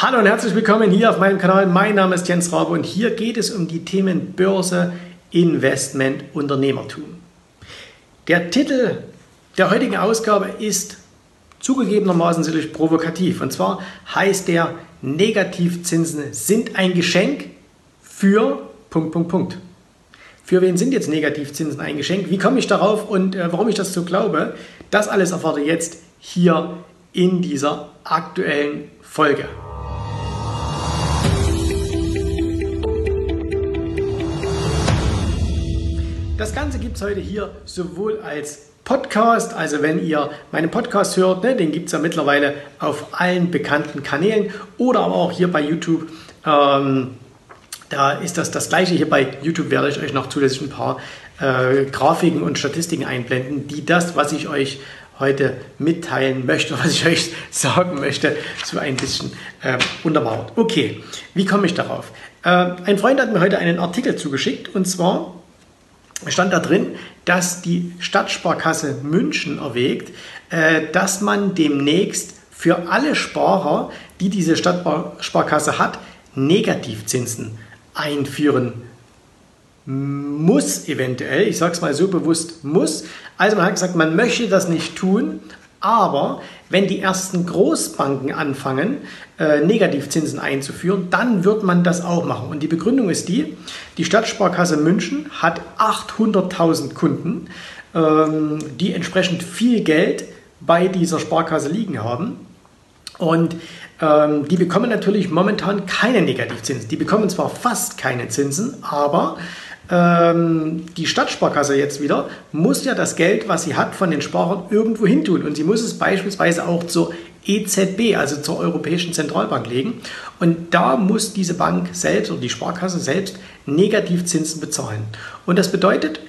Hallo und herzlich willkommen hier auf meinem Kanal. Mein Name ist Jens Rabe und hier geht es um die Themen Börse, Investment, Unternehmertum. Der Titel der heutigen Ausgabe ist zugegebenermaßen sicherlich provokativ. Und zwar heißt der Negativzinsen sind ein Geschenk für Punkt, Punkt, Punkt. Für wen sind jetzt Negativzinsen ein Geschenk? Wie komme ich darauf und äh, warum ich das so glaube? Das alles erfahrt ihr jetzt hier in dieser aktuellen Folge. Das Ganze gibt es heute hier sowohl als Podcast, also wenn ihr meinen Podcast hört, ne, den gibt es ja mittlerweile auf allen bekannten Kanälen oder aber auch hier bei YouTube. Ähm, da ist das das gleiche. Hier bei YouTube werde ich euch noch zusätzlich ein paar äh, Grafiken und Statistiken einblenden, die das, was ich euch heute mitteilen möchte, was ich euch sagen möchte, so ein bisschen äh, untermauert. Okay, wie komme ich darauf? Äh, ein Freund hat mir heute einen Artikel zugeschickt und zwar stand da drin, dass die Stadtsparkasse München erwägt, äh, dass man demnächst für alle Sparer, die diese Stadtsparkasse hat, Negativzinsen einführen muss eventuell, ich sage es mal so bewusst muss. Also man hat gesagt, man möchte das nicht tun, aber wenn die ersten Großbanken anfangen, äh, Negativzinsen einzuführen, dann wird man das auch machen. Und die Begründung ist die, die Stadtsparkasse München hat 800.000 Kunden, ähm, die entsprechend viel Geld bei dieser Sparkasse liegen haben. Und ähm, die bekommen natürlich momentan keine Negativzinsen. Die bekommen zwar fast keine Zinsen, aber ähm, die Stadtsparkasse jetzt wieder muss ja das Geld, was sie hat, von den Sparern irgendwo hin tun. Und sie muss es beispielsweise auch zur EZB, also zur Europäischen Zentralbank legen. Und da muss diese Bank selbst oder die Sparkasse selbst Negativzinsen bezahlen. Und das bedeutet,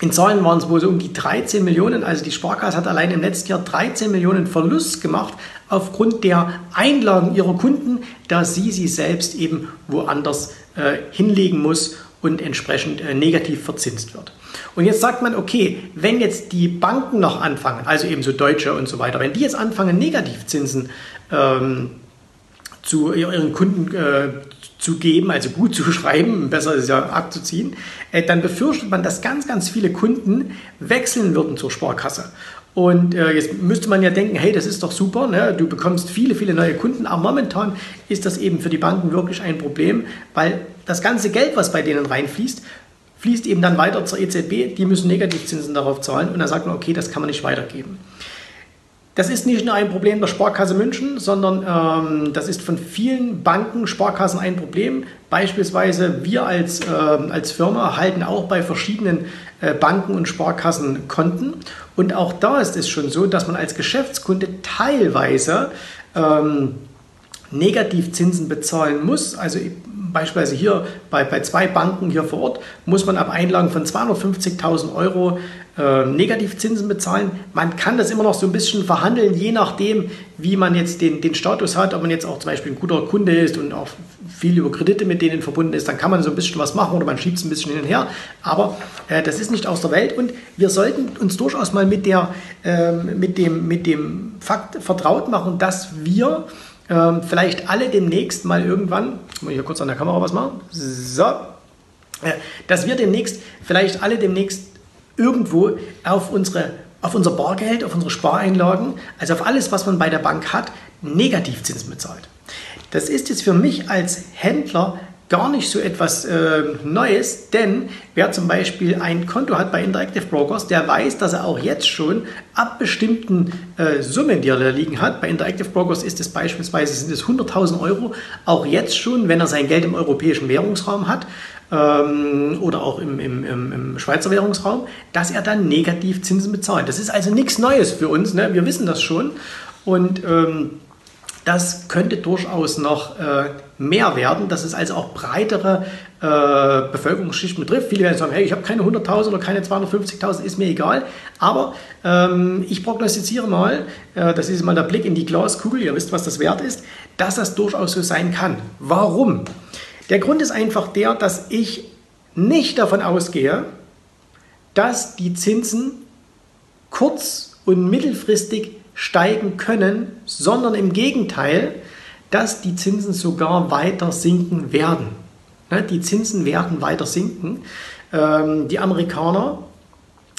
in Zahlen waren es wohl so um die 13 Millionen. Also die Sparkasse hat allein im letzten Jahr 13 Millionen Verlust gemacht aufgrund der Einlagen ihrer Kunden, da sie sie selbst eben woanders äh, hinlegen muss und entsprechend äh, negativ verzinst wird. Und jetzt sagt man, okay, wenn jetzt die Banken noch anfangen, also eben so Deutsche und so weiter, wenn die jetzt anfangen, Negativzinsen ähm, zu ihren Kunden äh, zu geben, also gut zu schreiben, besser ist ja abzuziehen, äh, dann befürchtet man, dass ganz, ganz viele Kunden wechseln würden zur Sparkasse. Und äh, jetzt müsste man ja denken, hey, das ist doch super, ne? du bekommst viele, viele neue Kunden, aber momentan ist das eben für die Banken wirklich ein Problem, weil das ganze Geld, was bei denen reinfließt, fließt eben dann weiter zur EZB, die müssen Negativzinsen darauf zahlen und dann sagt man, okay, das kann man nicht weitergeben. Das ist nicht nur ein Problem der Sparkasse München, sondern ähm, das ist von vielen Banken, Sparkassen ein Problem. Beispielsweise wir als, äh, als Firma halten auch bei verschiedenen äh, Banken und Sparkassen Konten. Und auch da ist es schon so, dass man als Geschäftskunde teilweise ähm, Negativzinsen bezahlen muss. Also beispielsweise hier bei, bei zwei Banken hier vor Ort muss man ab Einlagen von 250.000 Euro äh, Negativzinsen bezahlen. Man kann das immer noch so ein bisschen verhandeln, je nachdem, wie man jetzt den, den Status hat, ob man jetzt auch zum Beispiel ein guter Kunde ist und auch viel über Kredite mit denen verbunden ist, dann kann man so ein bisschen was machen oder man schiebt es ein bisschen hin und her. Aber äh, das ist nicht aus der Welt und wir sollten uns durchaus mal mit, der, äh, mit, dem, mit dem Fakt vertraut machen, dass wir ähm, vielleicht alle demnächst mal irgendwann, muss ich hier kurz an der Kamera was machen, so, äh, dass wir demnächst, vielleicht alle demnächst irgendwo auf unsere auf unser Bargeld, auf unsere Spareinlagen, also auf alles, was man bei der Bank hat, Negativzinsen bezahlt. Das ist jetzt für mich als Händler gar nicht so etwas äh, Neues, denn wer zum Beispiel ein Konto hat bei Interactive Brokers, der weiß, dass er auch jetzt schon ab bestimmten äh, Summen, die er da liegen hat, bei Interactive Brokers ist es beispielsweise sind es 100.000 Euro, auch jetzt schon, wenn er sein Geld im europäischen Währungsraum hat ähm, oder auch im, im, im, im, Schweizer Währungsraum, dass er dann Negativzinsen bezahlt. Das ist also nichts Neues für uns, ne? wir wissen das schon und ähm, das könnte durchaus noch äh, mehr werden, dass es also auch breitere äh, Bevölkerungsschichten betrifft. Viele werden sagen, hey, ich habe keine 100.000 oder keine 250.000, ist mir egal. Aber ähm, ich prognostiziere mal, äh, das ist mal der Blick in die Glaskugel, ihr wisst, was das wert ist, dass das durchaus so sein kann. Warum? Der Grund ist einfach der, dass ich nicht davon ausgehe, dass die Zinsen kurz- und mittelfristig steigen können, sondern im Gegenteil, dass die Zinsen sogar weiter sinken werden. Ne, die Zinsen werden weiter sinken. Ähm, die Amerikaner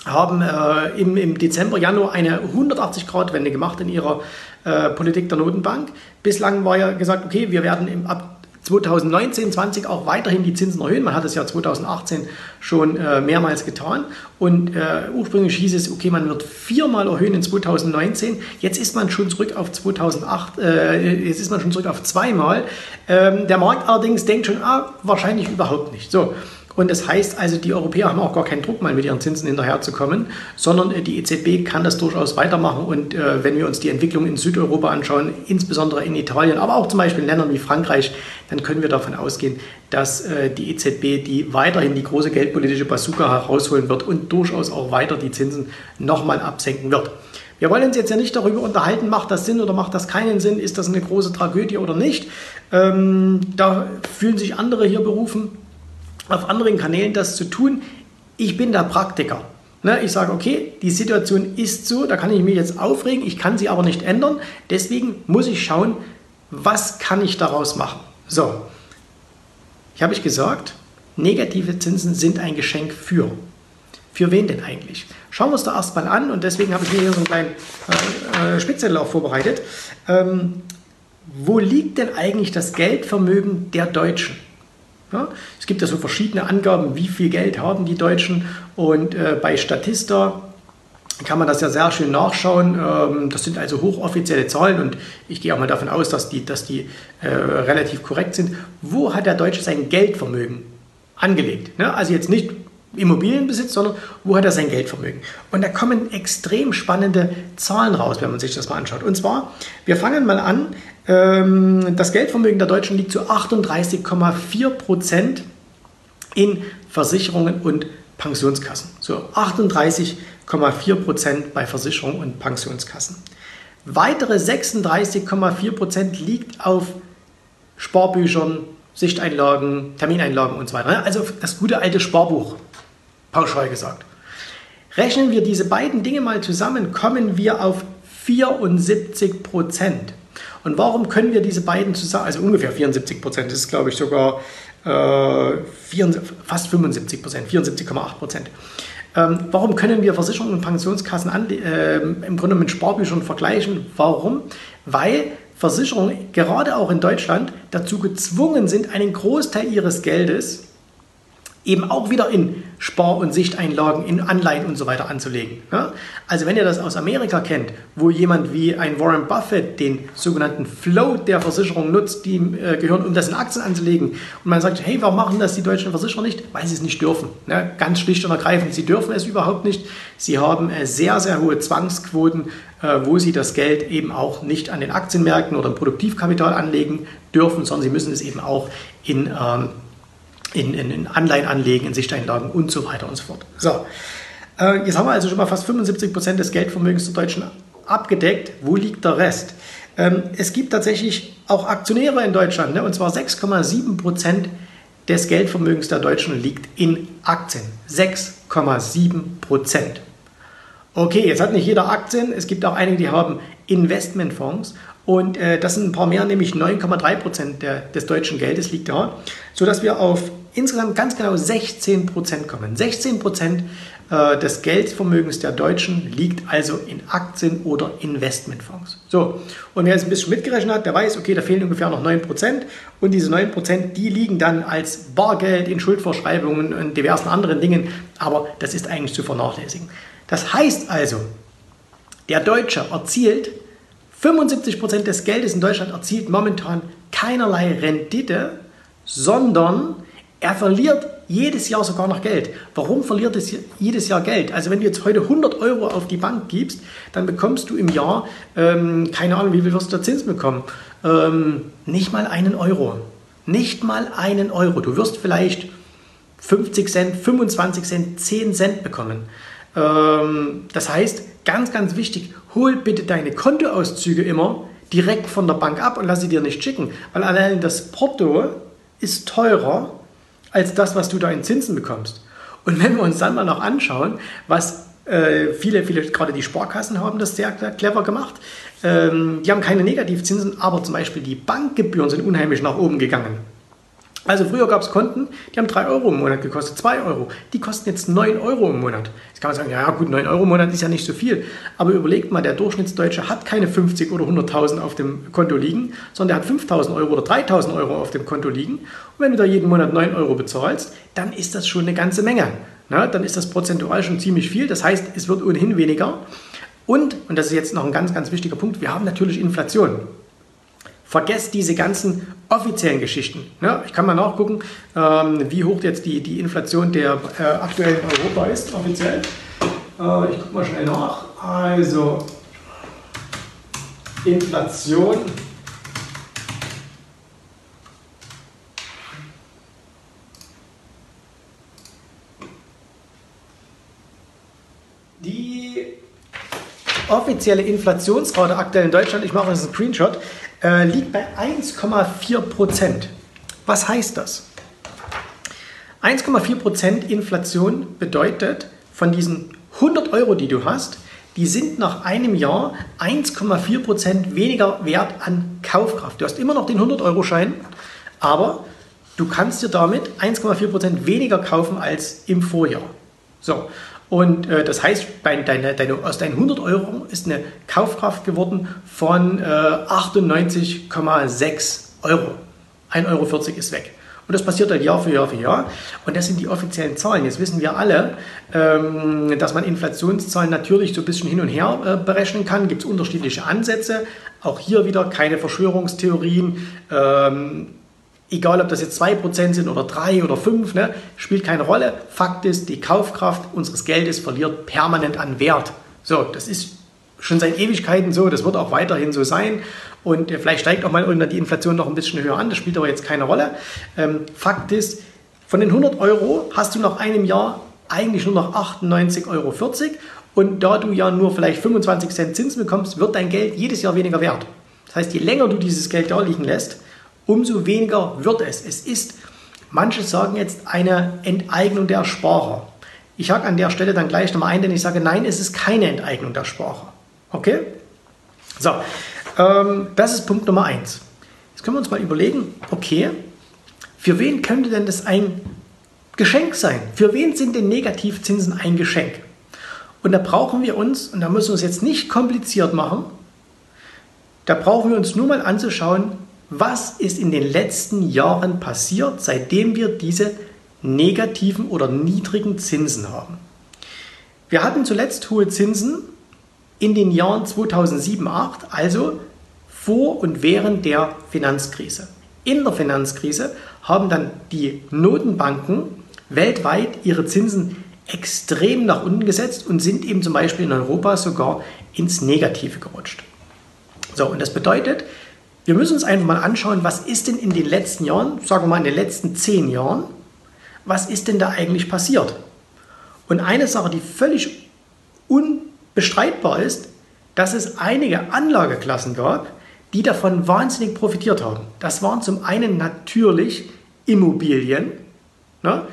haben äh, im, Dezember, Januar eine 180-Grad-Wende gemacht in ihrer äh, Politik der Notenbank. Bislang war ja gesagt, okay, wir werden im, ab 2019, 20 auch weiterhin die Zinsen erhöhen. Man hat es ja 2018 schon äh, mehrmals getan. Und äh, ursprünglich hieß es, okay, man wird viermal erhöhen in 2019. Jetzt ist man schon zurück auf 2008, äh, jetzt ist man schon zurück auf zweimal. Ähm, der Markt allerdings denkt schon, ah, wahrscheinlich überhaupt nicht. So. Und das heißt also, die Europäer haben auch gar keinen Druck, mal mit ihren Zinsen hinterherzukommen, sondern äh, die EZB kann das durchaus weitermachen. Und äh, wenn wir uns die Entwicklung in Südeuropa anschauen, insbesondere in Italien, aber auch zum Beispiel in Ländern wie Frankreich, dann können wir davon ausgehen, dass äh, die EZB die weiterhin die große geldpolitische Bazooka herausholen wird und durchaus auch weiter die Zinsen nochmal absenken wird. Wir wollen uns jetzt ja nicht darüber unterhalten, macht das Sinn oder macht das keinen Sinn, ist das eine große Tragödie oder nicht. Ähm, da fühlen sich andere hier berufen, auf anderen Kanälen das zu tun. Ich bin der Praktiker. Ne, ich sage, okay, die Situation ist so, da kann ich mich jetzt aufregen, ich kann sie aber nicht ändern. Deswegen muss ich schauen, was kann ich daraus machen. So, ich habe ich gesagt, negative Zinsen sind ein Geschenk für. Für wen denn eigentlich? Schauen wir uns da erstmal an und deswegen habe ich mir hier so einen kleinen äh, äh Spitzzettel auch vorbereitet. Ähm, wo liegt denn eigentlich das Geldvermögen der Deutschen? Ja, es gibt ja so verschiedene Angaben, wie viel Geld haben die Deutschen. Und äh, bei Statista kann man das ja sehr schön nachschauen. Ähm, das sind also hochoffizielle Zahlen und ich gehe auch mal davon aus, dass die, dass die äh, relativ korrekt sind. Wo hat der Deutsche sein Geldvermögen angelegt? Ne? Also jetzt nicht Immobilienbesitz, sondern wo hat er sein Geldvermögen? Und da kommen extrem spannende Zahlen raus, wenn man sich das mal anschaut. Und zwar, wir fangen mal an, ähm, das Geldvermögen der Deutschen liegt zu 38,4 Prozent in Versicherungen und Pensionskassen. So 38,4 Prozent bei Versicherungen und Pensionskassen. Weitere 36,4 Prozent liegt auf Sparbüchern, Sichteinlagen, Termineinlagen und so weiter. Also das gute alte Sparbuch pauschal gesagt. Rechnen wir diese beiden Dinge mal zusammen, kommen wir auf 74 Prozent. Und warum können wir diese beiden zusammen, also ungefähr 74 Prozent, das ist glaube ich sogar äh, 4, fast 75 Prozent, 74,8 Prozent. Ähm, warum können wir Versicherungen und Pensionskassen an, äh, im Grunde mit Sparbüchern vergleichen? Warum? Weil Versicherungen gerade auch in Deutschland dazu gezwungen sind, einen Großteil ihres Geldes eben auch wieder in Spar- und Sichteinlagen, in Anleihen und so weiter anzulegen. Ja? Also wenn ihr das aus Amerika kennt, wo jemand wie ein Warren Buffett den sogenannten Float der Versicherung nutzt, die äh, gehören, um das in Aktien anzulegen, und man sagt, hey, warum machen das die deutschen Versicherer nicht? Weil sie es nicht dürfen. Ne? Ganz schlicht und ergreifend, sie dürfen es überhaupt nicht. Sie haben äh, sehr, sehr hohe Zwangsquoten, äh, wo sie das Geld eben auch nicht an den Aktienmärkten oder im Produktivkapital anlegen dürfen, sondern sie müssen es eben auch in ähm, in, in, in Anleihen anlegen, in Sichteinlagen und so weiter und so fort. So, äh, jetzt haben wir also schon mal fast 75 Prozent des Geldvermögens der Deutschen abgedeckt. Wo liegt der Rest? Ähm, es gibt tatsächlich auch Aktionäre in Deutschland, ne? und zwar 6,7 Prozent des Geldvermögens der Deutschen liegt in Aktien. 6,7 Prozent. Okay, jetzt hat nicht jeder Aktien. Es gibt auch einige, die haben Investmentfonds. Und äh, das sind ein paar mehr, nämlich 9,3 Prozent des deutschen Geldes liegt da, sodass wir auf insgesamt ganz genau 16 Prozent kommen. 16 Prozent äh, des Geldvermögens der Deutschen liegt also in Aktien oder Investmentfonds. So, und wer jetzt ein bisschen mitgerechnet hat, der weiß, okay, da fehlen ungefähr noch 9 Prozent. Und diese 9 Prozent, die liegen dann als Bargeld in Schuldverschreibungen und diversen anderen Dingen. Aber das ist eigentlich zu vernachlässigen. Das heißt also, der Deutsche erzielt 75 Prozent des Geldes in Deutschland erzielt momentan keinerlei Rendite, sondern er verliert jedes Jahr sogar noch Geld. Warum verliert es jedes Jahr Geld? Also wenn du jetzt heute 100 Euro auf die Bank gibst, dann bekommst du im Jahr, ähm, keine Ahnung, wie viel wirst du da Zins bekommen? Ähm, nicht mal einen Euro. Nicht mal einen Euro. Du wirst vielleicht 50 Cent, 25 Cent, 10 Cent bekommen. Ähm, das heißt, ganz, ganz wichtig, hol bitte deine Kontoauszüge immer direkt von der Bank ab und lass sie dir nicht schicken, weil allein das Porto ist teurer als das, was du da in Zinsen bekommst. Und wenn wir uns dann mal noch anschauen, was äh, viele, viele, gerade die Sparkassen haben das sehr clever gemacht. ähm, die haben keine Negativzinsen, aber zum Beispiel die Bankgebühren sind unheimlich nach oben gegangen. Also früher gab es Konten, die haben 3 Euro im Monat gekostet, 2 Euro. Die kosten jetzt 9 Euro im Monat. Jetzt kann man sagen, ja gut, 9 Euro im Monat ist ja nicht so viel. Aber überlegt mal, der Durchschnittsdeutsche hat keine 50 oder 100.000 auf dem Konto liegen, sondern der hat 5.000 Euro oder 3.000 Euro auf dem Konto liegen. Und wenn du da jeden Monat 9 Euro bezahlst, dann ist das schon eine ganze Menge. Na, dann ist das prozentual schon ziemlich viel. Das heißt, es wird ohnehin weniger. Und, und das ist jetzt noch ein ganz, ganz wichtiger Punkt, wir haben natürlich Inflation. Vergesst diese ganzen offiziellen Geschichten. Ja, ich kann mal nachgucken, ähm, wie hoch jetzt die, die Inflation der äh, aktuell in Europa ist, offiziell. Äh, ich gucke mal schnell nach. Also, Inflation. Die offizielle Inflationsrate aktuell in Deutschland, ich mache jetzt einen Screenshot, äh, liegt bei 1,4 Prozent. Was heißt das? 1,4 Prozent Inflation bedeutet, von diesen 100 Euro, die du hast, die sind nach einem Jahr 1,4 Prozent weniger wert an Kaufkraft. Du hast immer noch den 100-Euro-Schein, aber du kannst dir damit 1,4 Prozent weniger kaufen als im Vorjahr. So, und äh, das heißt, deine, deine, aus deinen 100 Euro ist eine Kaufkraft geworden von äh, 98,6 Euro. 1,40 Euro ist weg. Und das passiert halt Jahr für Jahr für Jahr. Und das sind die offiziellen Zahlen. Jetzt wissen wir alle, ähm, dass man Inflationszahlen natürlich so ein bisschen hin und her äh, berechnen kann. Gibt es unterschiedliche Ansätze. Auch hier wieder keine Verschwörungstheorien. Ähm, egal ob das jetzt 2% sind oder 3 oder 5, ne, spielt keine Rolle. Fakt ist, die Kaufkraft unseres Geldes verliert permanent an Wert. So, das ist schon seit Ewigkeiten so, das wird auch weiterhin so sein. Und äh, vielleicht steigt auch mal irgendwann die Inflation noch ein bisschen höher an, das spielt aber jetzt keine Rolle. Ähm, Fakt ist, von den 100 Euro hast du nach einem Jahr eigentlich nur noch 98,40 Euro. Und da du ja nur vielleicht 25 Cent Zinsen bekommst, wird dein Geld jedes Jahr weniger wert. Das heißt, je länger du dieses Geld da liegen lässt, umso weniger wird es. Es ist, manche sagen jetzt, eine Enteignung der Sparer. Ich hake an der Stelle dann gleich nochmal ein, denn ich sage, nein, es ist keine Enteignung der Sparer. Okay? So, ähm, das ist Punkt Nummer eins. Jetzt können wir uns mal überlegen, okay, für wen könnte denn das ein Geschenk sein? Für wen sind denn Negativzinsen ein Geschenk? Und da brauchen wir uns, und da müssen wir es jetzt nicht kompliziert machen, da brauchen wir uns nur mal anzuschauen, was ist in den letzten Jahren passiert, seitdem wir diese negativen oder niedrigen Zinsen haben. Wir hatten zuletzt hohe Zinsen in den Jahren 2007, 2008, also vor und während der Finanzkrise. In der Finanzkrise haben dann die Notenbanken weltweit ihre Zinsen extrem nach unten gesetzt und sind eben zum Beispiel in Europa sogar ins Negative gerutscht. So, und das bedeutet, wir müssen uns einfach mal anschauen, was ist denn in den letzten Jahren, sagen wir mal in den letzten zehn Jahren, was ist denn da eigentlich passiert? Und eine Sache, die völlig unbestreitbar ist, dass es einige Anlageklassen gab, die davon wahnsinnig profitiert haben. Das waren zum einen natürlich Immobilien. Ne?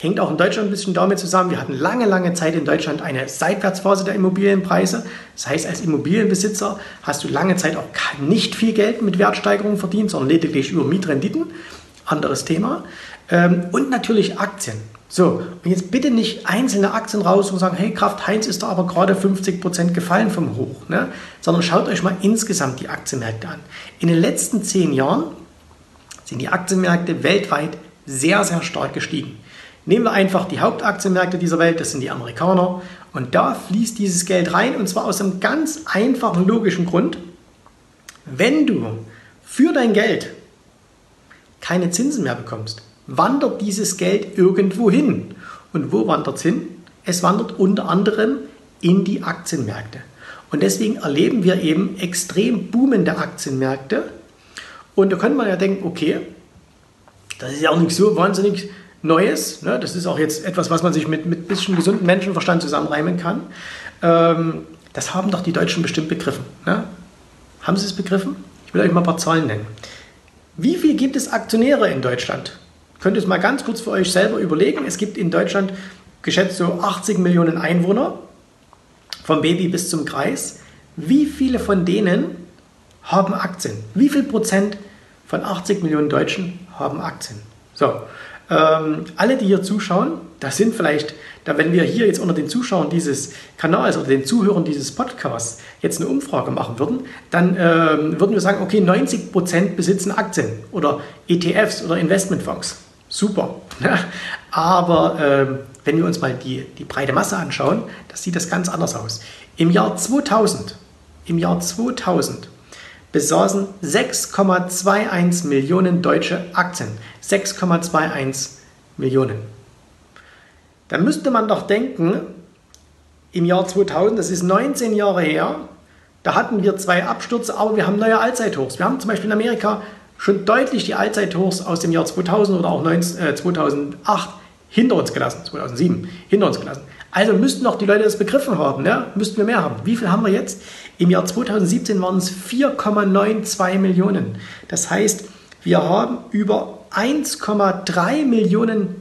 Hängt auch in Deutschland ein bisschen damit zusammen. Wir hatten lange, lange Zeit in Deutschland eine Seitwärtsphase der Immobilienpreise. Das heißt, als Immobilienbesitzer hast du lange Zeit auch nicht viel Geld mit Wertsteigerungen verdient, sondern lediglich über Mietrenditen. Anderes Thema. Ähm, und natürlich Aktien. So, und jetzt bitte nicht einzelne Aktien raus und sagen, hey, Kraft Heinz ist da aber gerade 50% gefallen vom Hoch, ne? sondern schaut euch mal insgesamt die Aktienmärkte an. In den letzten zehn Jahren sind die Aktienmärkte weltweit sehr, sehr stark gestiegen. Nehmen wir einfach die Hauptaktienmärkte dieser Welt, das sind die Amerikaner. Und da fließt dieses Geld rein und zwar aus einem ganz einfachen logischen Grund. Wenn du für dein Geld keine Zinsen mehr bekommst, wandert dieses Geld irgendwo hin. Und wo wandert es hin? Es wandert unter anderem in die Aktienmärkte. Und deswegen erleben wir eben extrem boomende Aktienmärkte. Und da könnte man ja denken, okay, das ist ja auch nicht so wahnsinnig Neues. Ne? Das ist auch jetzt etwas, was man sich mit ein bisschen gesundem Menschenverstand zusammenreimen kann. Ähm, das haben doch die Deutschen bestimmt begriffen. Ne? Haben sie es begriffen? Ich will euch mal ein paar Zahlen nennen. Wie viel gibt es Aktionäre in Deutschland? Könnt ihr es mal ganz kurz für euch selber überlegen. Es gibt in Deutschland geschätzt so 80 Millionen Einwohner, vom Baby bis zum Kreis. wie viele von denen haben Aktien? Wie viel Prozent von 80 Millionen Deutschen haben Aktien? So, ähm, alle, die hier zuschauen, das sind vielleicht, da wenn wir hier jetzt unter den Zuschauern dieses Kanals oder den Zuhörern dieses Podcasts jetzt eine Umfrage machen würden, dann ähm, würden wir sagen, okay, 90 Prozent besitzen Aktien oder ETFs oder Investmentfonds. Super. Aber ähm, wenn wir uns mal die, die breite Masse anschauen, das sieht das ganz anders aus. Im Jahr 2000, im Jahr 2000 besaßen 6,21 Millionen Deutsche Aktien. 6,21 Millionen. Da müsste man doch denken, im Jahr 2000, das ist 19 Jahre her, da hatten wir zwei Abstürze, aber wir haben neue Allzeithochs. Wir haben zum Beispiel in Amerika schon deutlich die Allzeithochs aus dem Jahr 2000 oder auch 19, äh, 2008 hinter uns gelassen, 2007 hinter uns gelassen. Also müssten doch die Leute das begriffen haben, ne? müssten wir mehr haben. Wie viel haben wir jetzt? Im Jahr 2017 waren es 4,92 Millionen. Das heißt, wir haben über 1,3 Millionen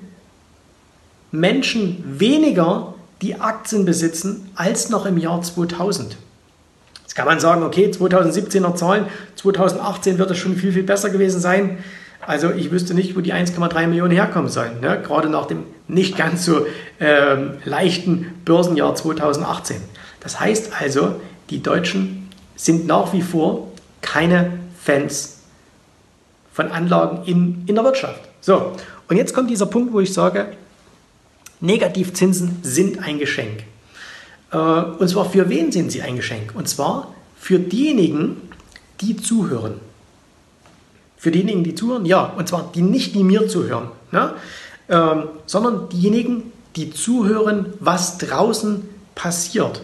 Menschen weniger, die Aktien besitzen, als noch im Jahr 2000. Jetzt kann man sagen, okay, 2017er Zahlen, 2018 wird es schon viel, viel besser gewesen sein. Also ich wüsste nicht, wo die 1,3 Millionen herkommen sollen, ne? gerade nach dem nicht ganz so ähm, leichten Börsenjahr 2018. Das heißt also, die Deutschen sind nach wie vor keine Fans von Anlagen in, in der Wirtschaft. So, und jetzt kommt dieser Punkt, wo ich sage, Negativzinsen sind ein Geschenk. Äh, und zwar für wen sind sie ein Geschenk? Und zwar für diejenigen, die zuhören. Für diejenigen, die zuhören, ja, und zwar die nicht, die mir zuhören, ne? ähm, sondern diejenigen, die zuhören, was draußen passiert.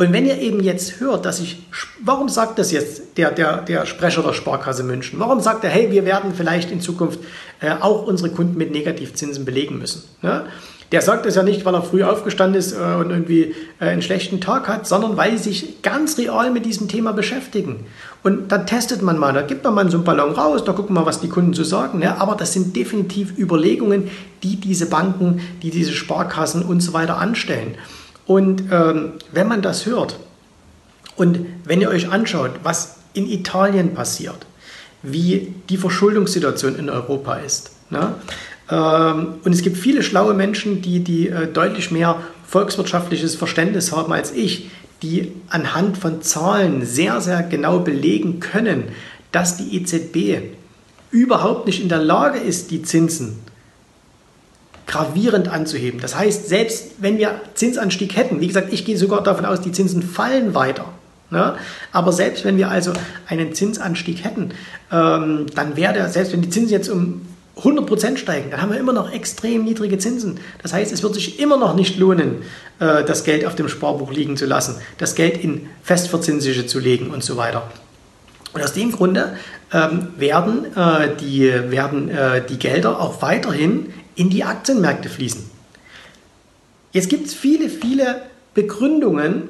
Und wenn ihr eben jetzt hört, dass ich, warum sagt das jetzt der, der, der Sprecher der Sparkasse München? Warum sagt er, hey, wir werden vielleicht in Zukunft äh, auch unsere Kunden mit Negativzinsen belegen müssen? Ne? Der sagt das ja nicht, weil er früh aufgestanden ist äh, und irgendwie äh, einen schlechten Tag hat, sondern weil sie sich ganz real mit diesem Thema beschäftigen. Und dann testet man mal, da gibt man mal so einen Ballon raus, da gucken wir, was die Kunden so sagen. Ne? Aber das sind definitiv Überlegungen, die diese Banken, die diese Sparkassen und so weiter anstellen. Und ähm, wenn man das hört und wenn ihr euch anschaut, was in Italien passiert, wie die Verschuldungssituation in Europa ist, ne? Ähm, und es gibt viele schlaue Menschen, die, die äh, deutlich mehr volkswirtschaftliches Verständnis haben als ich, die anhand von Zahlen sehr, sehr genau belegen können, dass die EZB überhaupt nicht in der Lage ist, die Zinsen gravierend anzuheben. Das heißt, selbst wenn wir Zinsanstieg hätten, wie gesagt, ich gehe sogar davon aus, die Zinsen fallen weiter. Ne? Aber selbst wenn wir also einen Zinsanstieg hätten, ähm, dann wäre der, selbst wenn die Zinsen jetzt um 100% steigen, dann haben wir immer noch extrem niedrige Zinsen. Das heißt, es wird sich immer noch nicht lohnen, äh, das Geld auf dem Sparbuch liegen zu lassen, das Geld in Festverzinsliche zu legen und so weiter. Und aus dem Grunde ähm, werden, äh, die, werden äh, die Gelder auch weiterhin in die Aktienmärkte fließen. Jetzt gibt es viele, viele Begründungen,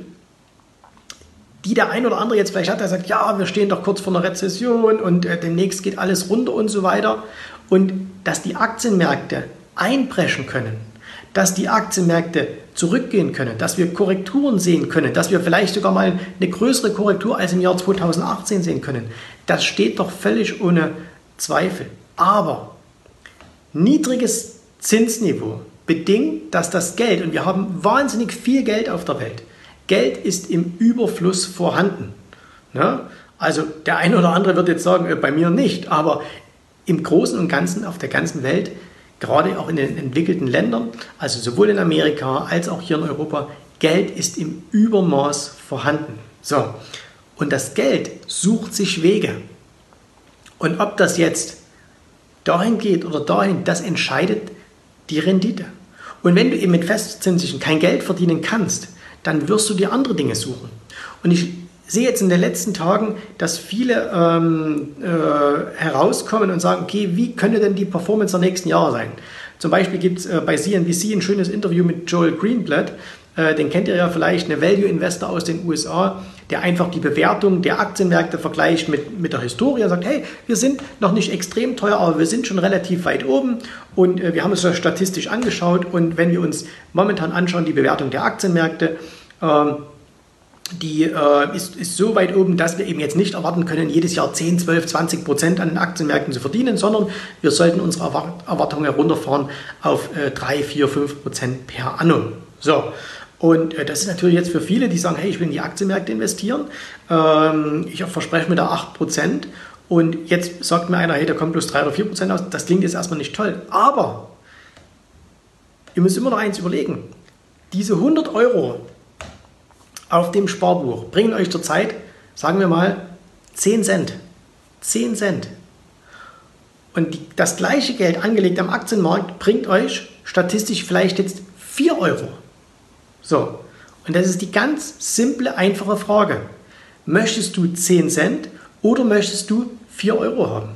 die der ein oder andere jetzt vielleicht hat, der sagt, ja, wir stehen doch kurz vor einer Rezession und äh, demnächst geht alles runter und so weiter. Und dass die Aktienmärkte einbrechen können, dass die Aktienmärkte zurückgehen können, dass wir Korrekturen sehen können, dass wir vielleicht sogar mal eine größere Korrektur als im Jahr 2018 sehen können, das steht doch völlig ohne Zweifel. Aber niedriges Zinsniveau bedingt, dass das Geld, und wir haben wahnsinnig viel Geld auf der Welt, Geld ist im Überfluss vorhanden. Ne? Also der eine oder andere wird jetzt sagen, äh, bei mir nicht, aber im Großen und Ganzen auf der ganzen Welt, gerade auch in den entwickelten Ländern, also sowohl in Amerika als auch hier in Europa, Geld ist im Übermaß vorhanden. So, und das Geld sucht sich Wege. Und ob das jetzt dahin geht oder dahin, das entscheidet die Rendite. Und wenn du eben mit Festzinsigen kein Geld verdienen kannst, dann wirst du dir andere Dinge suchen. Und ich sehe jetzt in den letzten Tagen, dass viele ähm, äh, herauskommen und sagen, okay, wie könnte denn die Performance der nächsten Jahre sein? Zum Beispiel gibt es äh, bei CNBC ein schönes Interview mit Joel Greenblatt, äh, den kennt ihr ja vielleicht, eine Value Investor aus den USA, der einfach die Bewertung der Aktienmärkte vergleicht mit, mit der Historie und sagt, hey, wir sind noch nicht extrem teuer, aber wir sind schon relativ weit oben und äh, wir haben uns das statistisch angeschaut und wenn wir uns momentan anschauen, die Bewertung der Aktienmärkte, ähm, die äh, ist, ist so weit oben, dass wir eben jetzt nicht erwarten können, jedes Jahr 10, 12, 20 Prozent an den Aktienmärkten zu verdienen, sondern wir sollten unsere Erwartungen herunterfahren auf äh, 3, 4, 5 Prozent per annum. So. Und äh, das ist natürlich jetzt für viele, die sagen, hey, ich will in die Aktienmärkte investieren, ähm, ich verspreche mir da 8 Prozent und jetzt sagt mir einer, hey, da kommt bloß 3 oder 4 Prozent aus, das klingt jetzt erstmal nicht toll. Aber ihr müsst immer noch eins überlegen, diese 100 Euro, auf dem Sparbuch bringen euch zurzeit, sagen wir mal, 10 Cent. 10 Cent. Und die, das gleiche Geld angelegt am Aktienmarkt bringt euch statistisch vielleicht jetzt 4 Euro. So, und das ist die ganz simple, einfache Frage. Möchtest du 10 Cent oder möchtest du 4 Euro haben?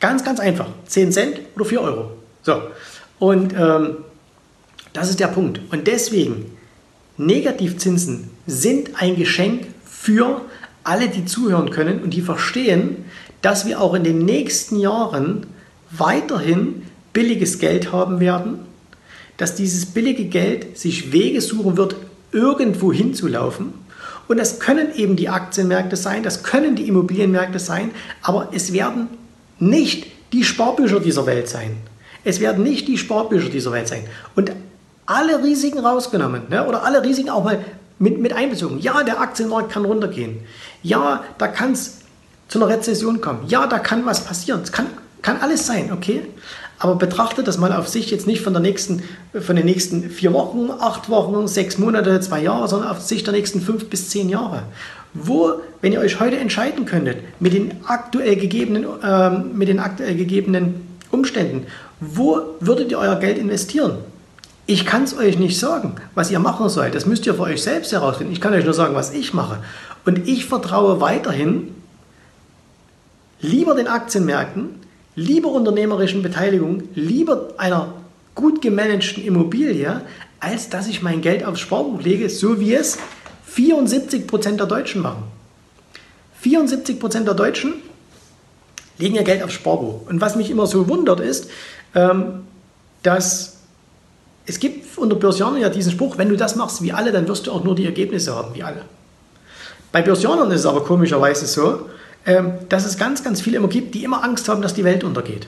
Ganz, ganz einfach. 10 Cent oder 4 Euro. So, und ähm, das ist der Punkt. Und deswegen Negativzinsen sind ein Geschenk für alle, die zuhören können und die verstehen, dass wir auch in den nächsten Jahren weiterhin billiges Geld haben werden, dass dieses billige Geld sich Wege suchen wird, irgendwo hinzulaufen. Und das können eben die Aktienmärkte sein, das können die Immobilienmärkte sein, aber es werden nicht die Sparbücher dieser Welt sein. Es werden nicht die Sparbücher dieser Welt sein. Und alle Risiken rausgenommen ne? oder alle Risiken auch mal mit, mit einbezogen. Ja, der Aktienmarkt kann runtergehen. Ja, da kann es zu einer Rezession kommen. Ja, da kann was passieren. Es kann, kann alles sein, okay? Aber betrachtet das mal auf sich jetzt nicht von, der nächsten, von den nächsten vier Wochen, acht Wochen, sechs Monate, zwei Jahre, sondern auf Sicht der nächsten fünf bis zehn Jahre. Wo, wenn ihr euch heute entscheiden könntet, mit den aktuell gegebenen, äh, mit den aktuell gegebenen Umständen, wo würdet ihr euer Geld investieren? Ich kann es euch nicht sagen, was ihr machen sollt. Das müsst ihr für euch selbst herausfinden. Ich kann euch nur sagen, was ich mache. Und ich vertraue weiterhin lieber den Aktienmärkten, lieber unternehmerischen Beteiligung, lieber einer gut gemanagten Immobilie, als dass ich mein Geld aufs Sparbuch lege, so wie es 74% der Deutschen machen. 74% der Deutschen legen ihr Geld aufs Sparbuch. Und was mich immer so wundert ist, ähm, dass es gibt unter Börsianern ja diesen Spruch, wenn du das machst wie alle, dann wirst du auch nur die Ergebnisse haben wie alle. Bei Börsianern ist es aber komischerweise so, ähm, dass es ganz, ganz viele immer gibt, die immer Angst haben, dass die Welt untergeht.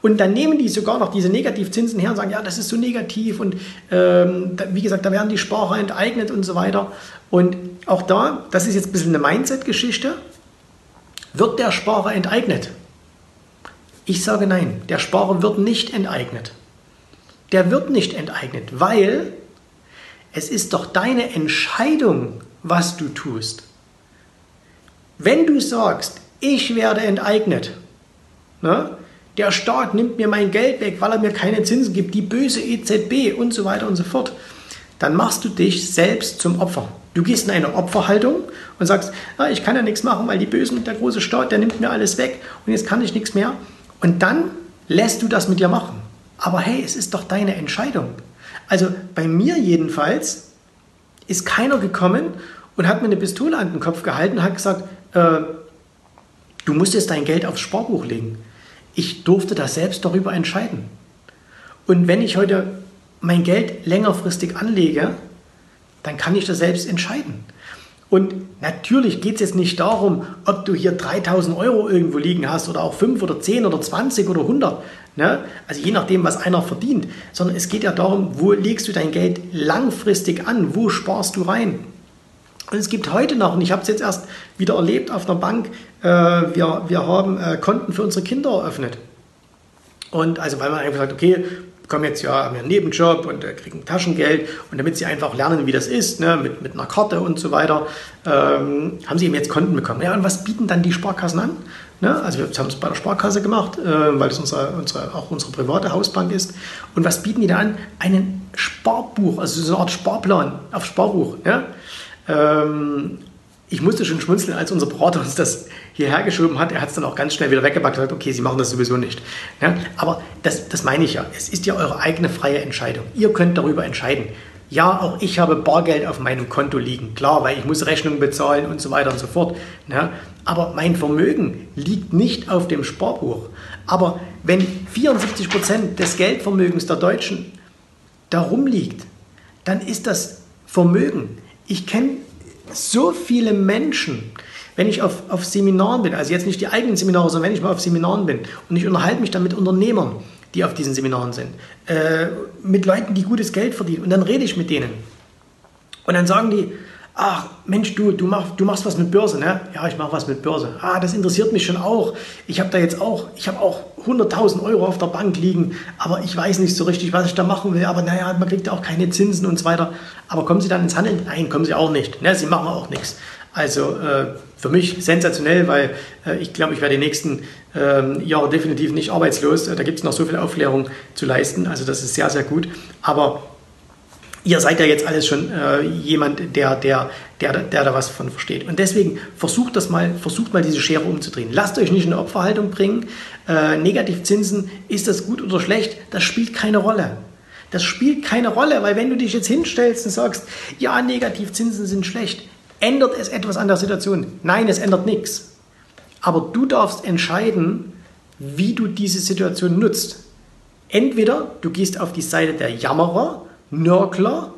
Und dann nehmen die sogar noch diese Negativzinsen her und sagen, ja, das ist so negativ und ähm, wie gesagt, da werden die Sparer enteignet und so weiter. Und auch da, das ist jetzt ein bisschen eine Mindset-Geschichte, wird der Sparer enteignet? Ich sage nein, der Sparer wird nicht enteignet der wird nicht enteignet, weil es ist doch deine Entscheidung, was du tust. Wenn du sagst, ich werde enteignet, ne, der Staat nimmt mir mein Geld weg, weil er mir keine Zinsen gibt, die böse EZB und so weiter und so fort, dann machst du dich selbst zum Opfer. Du gehst in eine Opferhaltung und sagst, ah, ich kann ja nichts machen, weil die Bösen, der große Staat, der nimmt mir alles weg und jetzt kann ich nichts mehr. Und dann lässt du das mit dir machen. Aber hey, es ist doch deine Entscheidung. Also bei mir jedenfalls ist keiner gekommen und hat mir eine Pistole an den Kopf gehalten und hat gesagt, äh, du musst jetzt dein Geld aufs Sparbuch legen. Ich durfte das selbst darüber entscheiden. Und wenn ich heute mein Geld längerfristig anlege, dann kann ich das selbst entscheiden. Und natürlich geht es jetzt nicht darum, ob du hier 3000 Euro irgendwo liegen hast oder auch 5 oder 10 oder 20 oder 100. Ne? Also je nachdem, was einer verdient. Sondern es geht ja darum, wo legst du dein Geld langfristig an? Wo sparst du rein? Und es gibt heute noch, und ich habe es jetzt erst wieder erlebt auf einer Bank, äh, wir, wir haben äh, Konten für unsere Kinder eröffnet. Und also weil man einfach sagt, okay, kommen jetzt ja, haben einen Nebenjob und äh, kriegen Taschengeld und damit sie einfach lernen, wie das ist, ne, mit, mit einer Karte und so weiter, ähm, haben sie eben jetzt Konten bekommen. Ja, und was bieten dann die Sparkassen an? Ne? Also wir haben es bei der Sparkasse gemacht, äh, weil es unsere, unsere, auch unsere private Hausbank ist. Und was bieten die da an? Einen Sparbuch, also so eine Art Sparplan auf Sparbuch. Ja? Ähm, ich musste schon schmunzeln, als unser Berater uns das hierher geschoben hat. Er hat es dann auch ganz schnell wieder weggepackt und gesagt, okay, Sie machen das sowieso nicht. Ja, aber das, das meine ich ja. Es ist ja eure eigene freie Entscheidung. Ihr könnt darüber entscheiden. Ja, auch ich habe Bargeld auf meinem Konto liegen. Klar, weil ich muss Rechnungen bezahlen und so weiter und so fort. Ja, aber mein Vermögen liegt nicht auf dem Sparbuch. Aber wenn 74 Prozent des Geldvermögens der Deutschen darum liegt, dann ist das Vermögen. Ich kenne so viele Menschen, wenn ich auf, auf Seminaren bin, also jetzt nicht die eigenen Seminare, sondern wenn ich mal auf Seminaren bin und ich unterhalte mich dann mit Unternehmern, die auf diesen Seminaren sind, äh, mit Leuten, die gutes Geld verdienen und dann rede ich mit denen. Und dann sagen die, ach Mensch, du, du, mach, du machst was mit Börse, ne? Ja, ich mache was mit Börse. Ah, das interessiert mich schon auch. Ich habe da jetzt auch, ich habe auch 100.000 Euro auf der Bank liegen, aber ich weiß nicht so richtig, was ich da machen will. Aber naja, man kriegt ja auch keine Zinsen und so weiter. Aber kommen Sie dann ins Handeln? Nein, kommen Sie auch nicht. Ne? Sie machen auch nichts. Also äh, für mich sensationell, weil äh, ich glaube, ich werde die nächsten äh, Jahre definitiv nicht arbeitslos. Äh, da gibt es noch so viel Aufklärung zu leisten. Also das ist sehr, sehr gut. Aber ihr seid ja jetzt alles schon äh, jemand, der, der, der, der da was von versteht. Und deswegen versucht das mal, versucht mal diese Schere umzudrehen. Lasst euch nicht in eine Opferhaltung bringen. Äh, Negativzinsen, ist das gut oder schlecht? Das spielt keine Rolle. Das spielt keine Rolle, weil wenn du dich jetzt hinstellst und sagst, ja, Negativzinsen sind schlecht, ändert es etwas an der Situation? Nein, es ändert nichts. Aber du darfst entscheiden, wie du diese Situation nutzt. Entweder du gehst auf die Seite der Jammerer Nörgler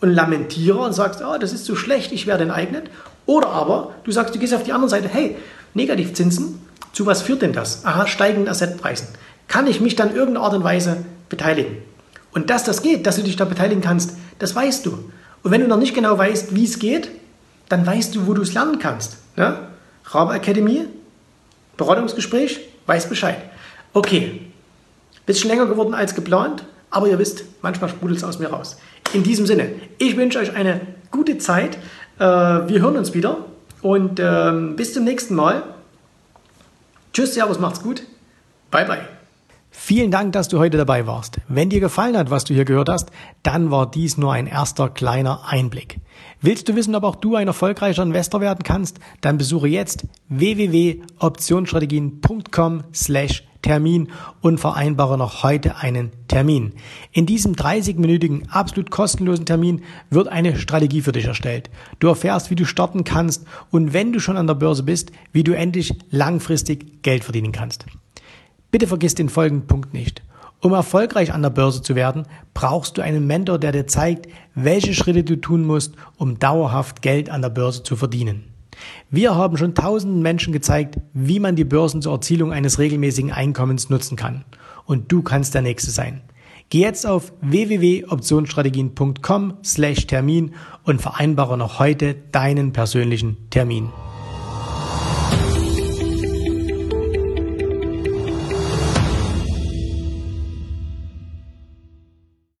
und Lamentierer und sagst, oh, das ist so schlecht, ich werde enteignet. Oder aber du sagst, du gehst auf die andere Seite, hey, Negativzinsen, zu was führt denn das? Aha, steigenden Assetpreisen. Kann ich mich dann irgendeiner Art und Weise beteiligen? Und dass das geht, dass du dich da beteiligen kannst, das weißt du. Und wenn du noch nicht genau weißt, wie es geht, dann weißt du, wo du es lernen kannst. Ne? Rabe Akademie, Beratungsgespräch, weiß Bescheid. Okay, bisschen länger geworden als geplant. Aber ihr wisst, manchmal sprudelt es aus mir raus. In diesem Sinne, ich wünsche euch eine gute Zeit. Äh, wir hören uns wieder und ähm, bis zum nächsten Mal. Tschüss, Servus, macht's gut. Bye, bye. Vielen Dank, dass du heute dabei warst. Wenn dir gefallen hat, was du hier gehört hast, dann war dies nur ein erster kleiner Einblick. Willst du wissen, ob auch du ein erfolgreicher Investor werden kannst? Dann besuche jetzt www.optionsstrategien.com slash Termin und vereinbare noch heute einen Termin. In diesem 30-minütigen, absolut kostenlosen Termin wird eine Strategie für dich erstellt. Du erfährst, wie du starten kannst und wenn du schon an der Börse bist, wie du endlich langfristig Geld verdienen kannst. Bitte vergiss den folgenden Punkt nicht. Um erfolgreich an der Börse zu werden, brauchst du einen Mentor, der dir zeigt, welche Schritte du tun musst, um dauerhaft Geld an der Börse zu verdienen. Wir haben schon tausenden Menschen gezeigt, wie man die Börsen zur Erzielung eines regelmäßigen Einkommens nutzen kann. Und du kannst der Nächste sein. Geh jetzt auf www.optionsstrategien.com slash Termin und vereinbare noch heute deinen persönlichen Termin.